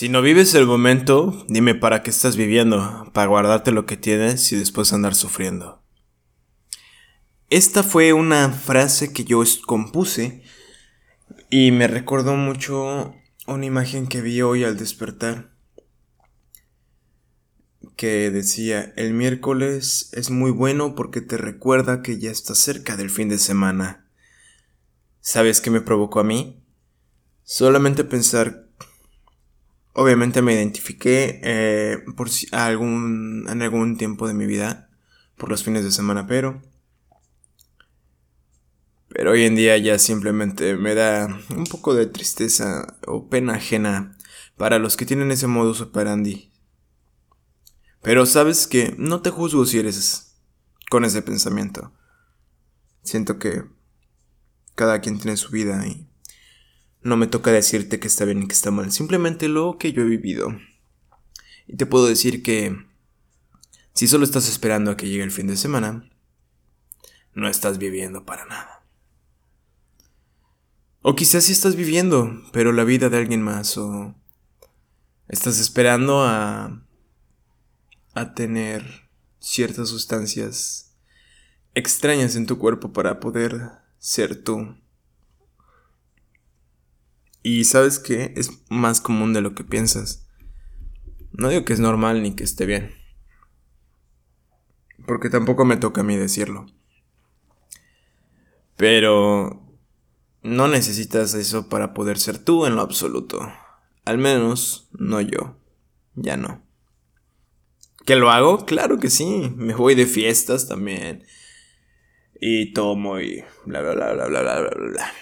Si no vives el momento, dime para qué estás viviendo, para guardarte lo que tienes y después andar sufriendo. Esta fue una frase que yo compuse y me recordó mucho una imagen que vi hoy al despertar que decía, el miércoles es muy bueno porque te recuerda que ya estás cerca del fin de semana. ¿Sabes qué me provocó a mí? Solamente pensar Obviamente me identifiqué eh, por algún, en algún tiempo de mi vida por los fines de semana, pero... Pero hoy en día ya simplemente me da un poco de tristeza o pena ajena para los que tienen ese modus operandi. Pero sabes que no te juzgo si eres con ese pensamiento. Siento que cada quien tiene su vida y no me toca decirte que está bien y que está mal, simplemente lo que yo he vivido. Y te puedo decir que si solo estás esperando a que llegue el fin de semana, no estás viviendo para nada. O quizás sí estás viviendo, pero la vida de alguien más, o estás esperando a, a tener ciertas sustancias extrañas en tu cuerpo para poder ser tú. Y sabes que es más común de lo que piensas. No digo que es normal ni que esté bien. Porque tampoco me toca a mí decirlo. Pero no necesitas eso para poder ser tú en lo absoluto. Al menos no yo. Ya no. ¿Que lo hago? Claro que sí. Me voy de fiestas también. Y tomo y bla bla bla bla bla bla bla bla.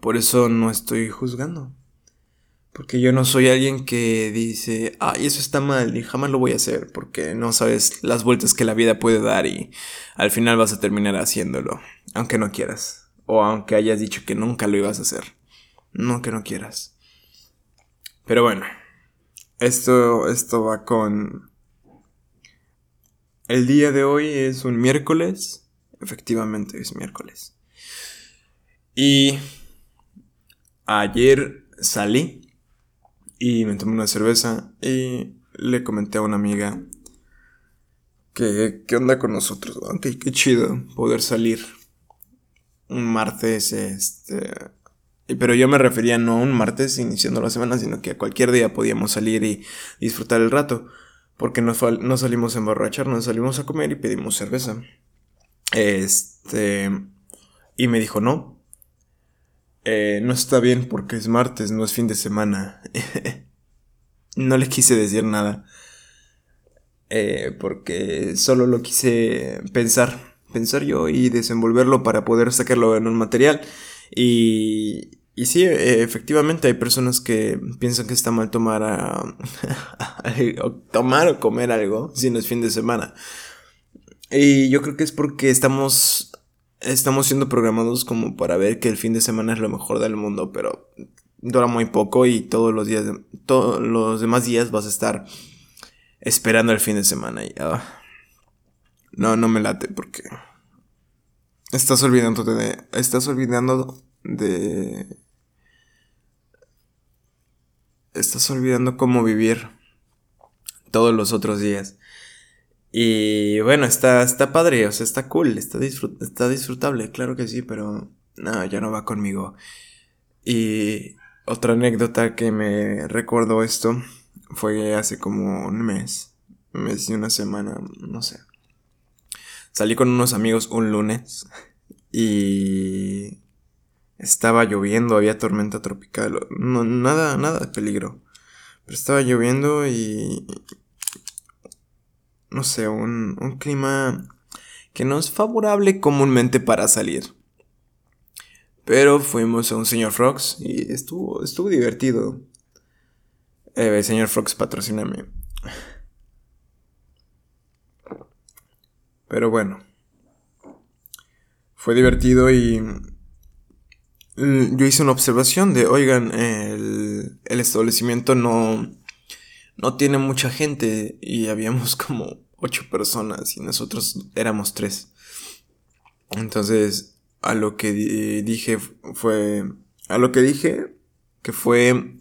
Por eso no estoy juzgando. Porque yo no soy alguien que dice, ay, eso está mal y jamás lo voy a hacer, porque no sabes las vueltas que la vida puede dar y al final vas a terminar haciéndolo, aunque no quieras, o aunque hayas dicho que nunca lo ibas a hacer, no que no quieras. Pero bueno, esto, esto va con... El día de hoy es un miércoles, efectivamente es miércoles. Y Ayer salí y me tomé una cerveza y le comenté a una amiga que qué onda con nosotros, aunque qué chido poder salir un martes, este... Pero yo me refería no a un martes iniciando la semana, sino que a cualquier día podíamos salir y disfrutar el rato. Porque no, no salimos a emborracharnos, salimos a comer y pedimos cerveza. Este... Y me dijo, no, eh, no está bien porque es martes, no es fin de semana. no le quise decir nada. Eh, porque solo lo quise pensar, pensar yo y desenvolverlo para poder sacarlo en un material. Y, y sí, efectivamente hay personas que piensan que está mal tomar, tomar o comer algo si no es fin de semana. Y yo creo que es porque estamos estamos siendo programados como para ver que el fin de semana es lo mejor del mundo, pero dura muy poco y todos los días, todos los demás días vas a estar esperando el fin de semana y ah, no, no me late porque estás olvidándote de, estás olvidando de, estás olvidando cómo vivir todos los otros días. Y bueno, está, está padre, o sea, está cool, está, está disfrutable, claro que sí, pero no, ya no va conmigo. Y otra anécdota que me recordó esto fue hace como un mes, un mes y una semana, no sé. Salí con unos amigos un lunes y estaba lloviendo, había tormenta tropical, no, nada, nada de peligro. Pero estaba lloviendo y no sé, un, un clima que no es favorable comúnmente para salir. Pero fuimos a un señor Frogs y estuvo, estuvo divertido. Eh, señor Frogs, patrocíname. Pero bueno. Fue divertido y yo hice una observación de, oigan, el, el establecimiento no, no tiene mucha gente y habíamos como ocho personas y nosotros éramos tres. Entonces, a lo que dije fue, a lo que dije que fue,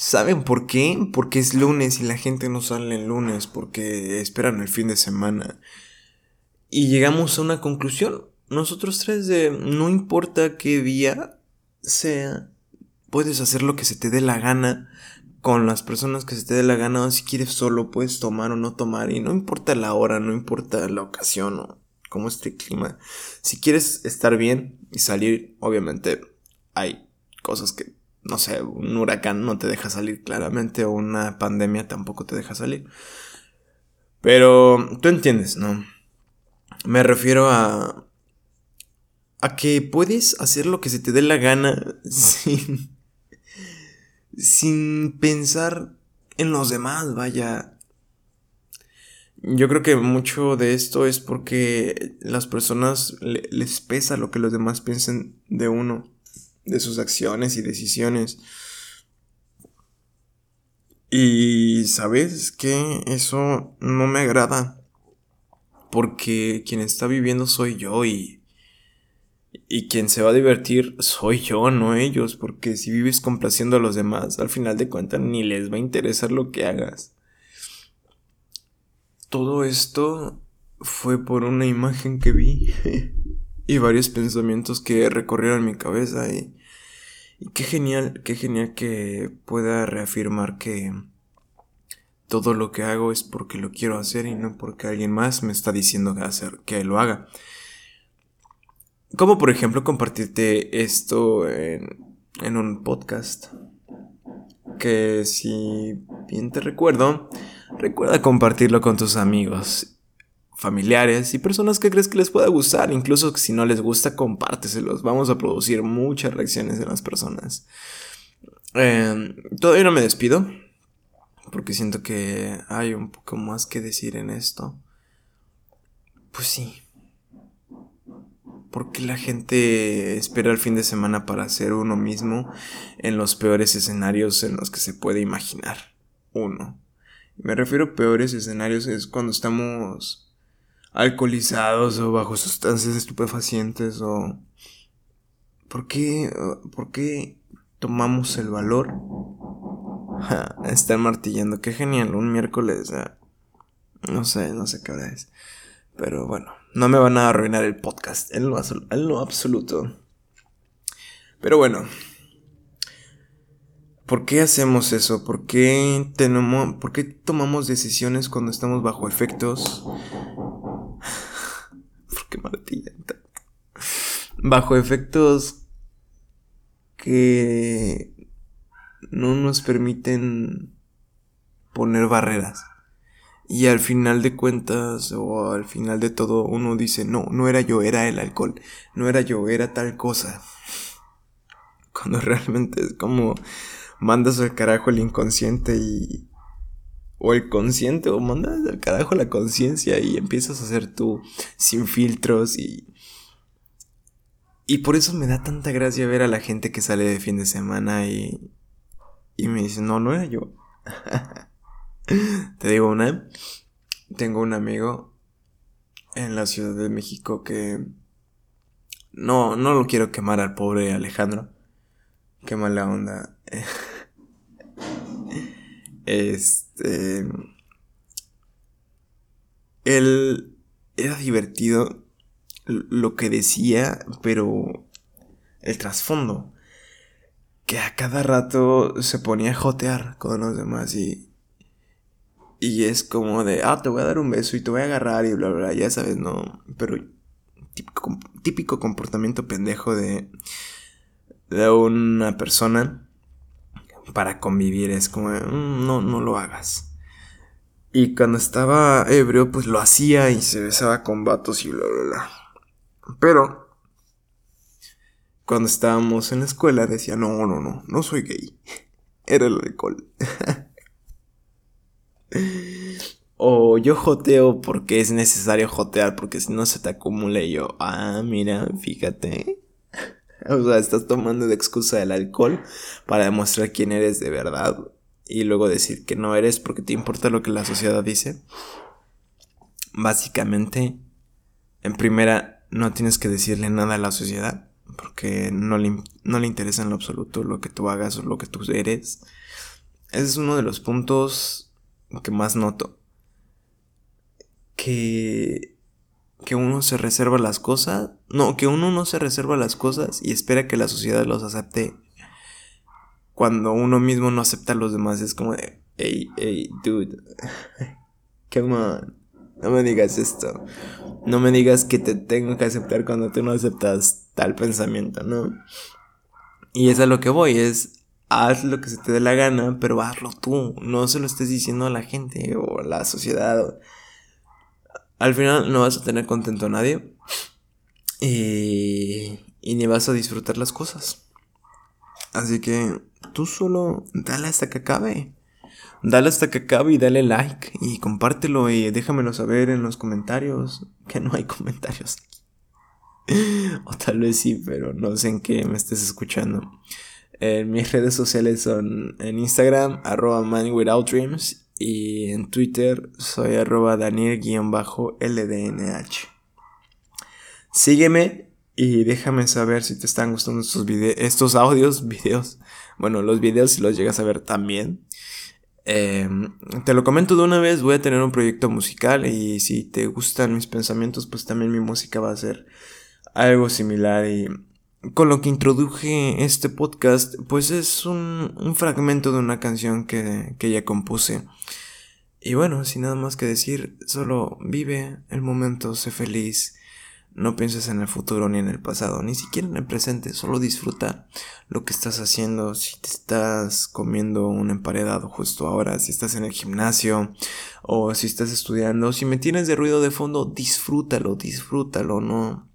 ¿Saben por qué? Porque es lunes y la gente no sale el lunes porque esperan el fin de semana. Y llegamos a una conclusión. Nosotros tres de no importa qué día sea, puedes hacer lo que se te dé la gana con las personas que se te dé la gana o si quieres solo puedes tomar o no tomar y no importa la hora, no importa la ocasión o cómo esté el clima. Si quieres estar bien y salir, obviamente hay cosas que, no sé, un huracán no te deja salir claramente o una pandemia tampoco te deja salir. Pero tú entiendes, ¿no? Me refiero a a que puedes hacer lo que se te dé la gana sin sin pensar en los demás, vaya. Yo creo que mucho de esto es porque las personas les pesa lo que los demás piensen de uno, de sus acciones y decisiones. Y sabes que eso no me agrada, porque quien está viviendo soy yo y y quien se va a divertir soy yo, no ellos, porque si vives complaciendo a los demás, al final de cuentas ni les va a interesar lo que hagas. Todo esto fue por una imagen que vi y varios pensamientos que recorrieron mi cabeza y, y qué genial, qué genial que pueda reafirmar que todo lo que hago es porque lo quiero hacer y no porque alguien más me está diciendo hacer, que lo haga. Como por ejemplo compartirte esto en, en un podcast. Que si bien te recuerdo, recuerda compartirlo con tus amigos, familiares y personas que crees que les pueda gustar. Incluso si no les gusta, compárteselos. Vamos a producir muchas reacciones de las personas. Em, todavía no me despido. Porque siento que hay un poco más que decir en esto. Pues sí. ¿Por qué la gente espera el fin de semana para ser uno mismo en los peores escenarios en los que se puede imaginar uno? Me refiero a peores escenarios es cuando estamos alcoholizados o bajo sustancias estupefacientes o... ¿Por qué, por qué tomamos el valor? estar martillando, qué genial, un miércoles. No sé, no sé qué hora es. Pero bueno, no me van a arruinar el podcast en lo, absoluto. Pero bueno, ¿por qué hacemos eso? ¿Por qué, tenemos, ¿Por qué tomamos decisiones cuando estamos bajo efectos? ¿Por qué Bajo efectos que no nos permiten poner barreras. Y al final de cuentas, o al final de todo, uno dice, no, no era yo, era el alcohol. No era yo, era tal cosa. Cuando realmente es como mandas al carajo el inconsciente y... O el consciente, o mandas al carajo la conciencia y empiezas a hacer tú sin filtros y... Y por eso me da tanta gracia ver a la gente que sale de fin de semana y... Y me dice, no, no era yo. Te digo una. Tengo un amigo en la Ciudad de México que... No, no lo quiero quemar al pobre Alejandro. Qué mala onda. este... Él era divertido lo que decía, pero el trasfondo. Que a cada rato se ponía a jotear con los demás y y es como de, ah, te voy a dar un beso y te voy a agarrar y bla, bla, bla, ya sabes, no. Pero típico, comportamiento pendejo de, de una persona para convivir. Es como, mm, no, no lo hagas. Y cuando estaba ebrio, pues lo hacía y se besaba con vatos y bla, bla, bla. Pero, cuando estábamos en la escuela, decía, no, no, no, no soy gay. Era el alcohol. O yo joteo porque es necesario jotear, porque si no se te acumula y yo, ah, mira, fíjate. O sea, estás tomando de excusa el alcohol para demostrar quién eres de verdad y luego decir que no eres porque te importa lo que la sociedad dice. Básicamente, en primera, no tienes que decirle nada a la sociedad porque no le, no le interesa en lo absoluto lo que tú hagas o lo que tú eres. ese es uno de los puntos que más noto. Que que uno se reserva las cosas, no, que uno no se reserva las cosas y espera que la sociedad los acepte cuando uno mismo no acepta a los demás. Es como de, hey, hey, dude, come on, no me digas esto. No me digas que te tengo que aceptar cuando tú no aceptas tal pensamiento, ¿no? Y es a lo que voy, es haz lo que se te dé la gana, pero hazlo tú. No se lo estés diciendo a la gente o a la sociedad. Al final no vas a tener contento a nadie. Y, y ni vas a disfrutar las cosas. Así que tú solo dale hasta que acabe. Dale hasta que acabe y dale like y compártelo y déjamelo saber en los comentarios. Que no hay comentarios o tal vez sí, pero no sé en qué me estés escuchando. En mis redes sociales son en Instagram, arroba man without dreams. Y en Twitter soy arroba daniel-ldnh. Sígueme y déjame saber si te están gustando estos, estos audios, videos. Bueno, los videos si los llegas a ver también. Em, te lo comento de una vez, voy a tener un proyecto musical y si te gustan mis pensamientos, pues también mi música va a ser algo similar y con lo que introduje este podcast, pues es un, fragmento de una canción que, que ya compuse. Y bueno, sin nada más que decir, solo vive el momento, sé feliz, no pienses en el futuro ni en el pasado, ni siquiera en el presente, solo disfruta lo que estás haciendo, si te estás comiendo un emparedado justo ahora, si estás en el gimnasio o si estás estudiando, si me tienes de ruido de fondo, disfrútalo, disfrútalo, no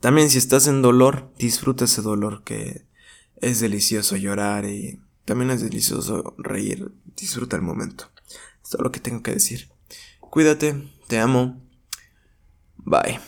también si estás en dolor, disfruta ese dolor que es delicioso llorar y también es delicioso reír. Disfruta el momento. Es todo lo que tengo que decir. Cuídate, te amo. Bye.